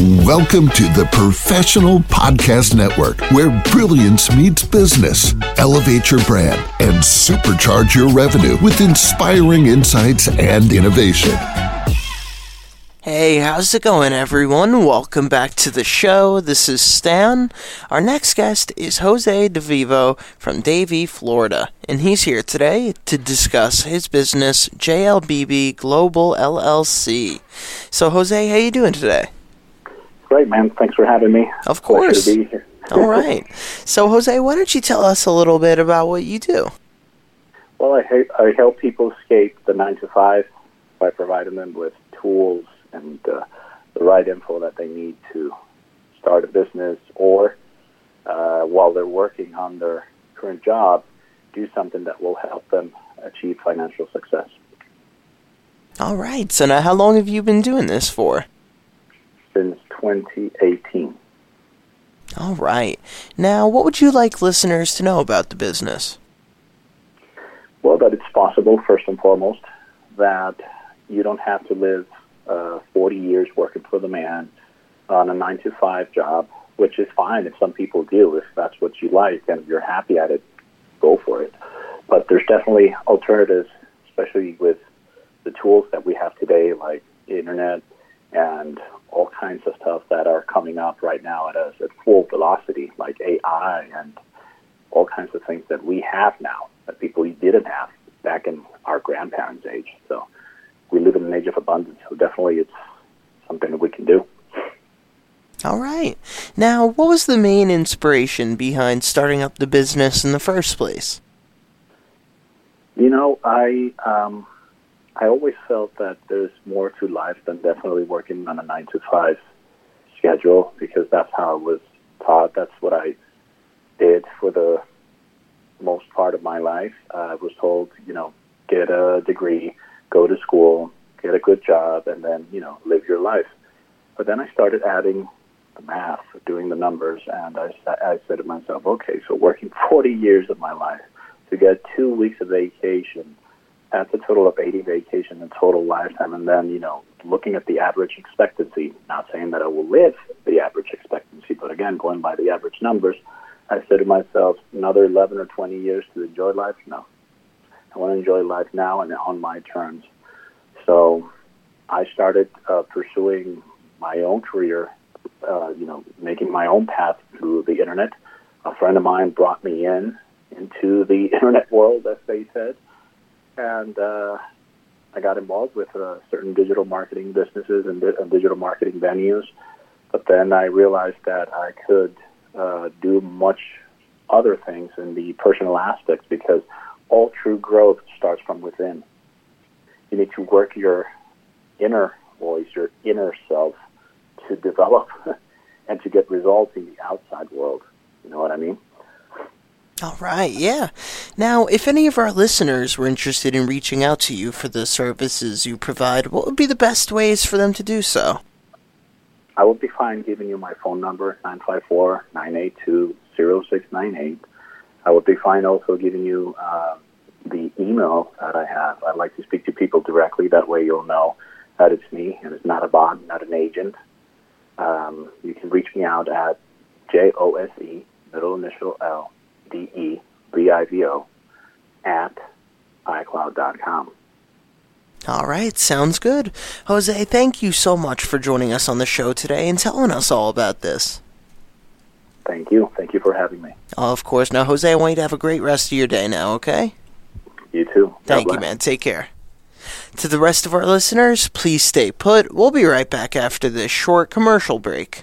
Welcome to the Professional Podcast Network, where brilliance meets business. Elevate your brand and supercharge your revenue with inspiring insights and innovation. Hey, how's it going, everyone? Welcome back to the show. This is Stan. Our next guest is Jose DeVivo from Davie, Florida, and he's here today to discuss his business, JLBB Global LLC. So, Jose, how you doing today? Great, man. Thanks for having me. Of course. Pleasure to be here. All right. So, Jose, why don't you tell us a little bit about what you do? Well, I, I help people escape the nine to five by providing them with tools and uh, the right info that they need to start a business or uh, while they're working on their current job, do something that will help them achieve financial success. All right. So, now how long have you been doing this for? Since 2018. All right. Now, what would you like listeners to know about the business? Well, that it's possible, first and foremost, that you don't have to live uh, 40 years working for the man on a 9 to 5 job, which is fine if some people do. If that's what you like and you're happy at it, go for it. But there's definitely alternatives, especially with the tools that we have today, like internet and all kinds of stuff that are coming up right now at us at full velocity, like AI and all kinds of things that we have now that people didn't have back in our grandparents' age. So we live in an age of abundance. So definitely, it's something that we can do. All right. Now, what was the main inspiration behind starting up the business in the first place? You know, I um, I always felt that there's more to life than definitely working on a nine to five schedule because that's how I was taught. That's what I did for the most part of my life. I was told, you know, get a degree, go to school, get a good job, and then you know live your life. But then I started adding the math, doing the numbers, and I, I said to myself, okay, so working 40 years of my life to get two weeks of vacation, that's a total of 80 vacation in total lifetime, and then you know looking at the average expectancy. Not saying that I will live the average expectancy, but again going by the average numbers. I said to myself, another 11 or 20 years to enjoy life? No. I want to enjoy life now and on my terms. So I started uh, pursuing my own career, uh, you know, making my own path through the internet. A friend of mine brought me in into the internet world, as they said, and uh, I got involved with uh, certain digital marketing businesses and, di- and digital marketing venues. But then I realized that I could uh, do much other things in the personal aspects because all true growth starts from within. You need to work your inner voice, your inner self, to develop and to get results in the outside world. You know what I mean? All right, yeah. Now, if any of our listeners were interested in reaching out to you for the services you provide, what would be the best ways for them to do so? I would be fine giving you my phone number, 954-982-0698. I would be fine also giving you uh, the email that I have. I'd like to speak to people directly. That way you'll know that it's me and it's not a bot, not an agent. Um, you can reach me out at J-O-S-E, middle initial L, D-E-V-I-V-O, at iCloud.com. All right, sounds good. Jose, thank you so much for joining us on the show today and telling us all about this. Thank you. Thank you for having me. Of course. Now, Jose, I want you to have a great rest of your day now, okay? You too. God Thank you, bless. man. Take care. To the rest of our listeners, please stay put. We'll be right back after this short commercial break.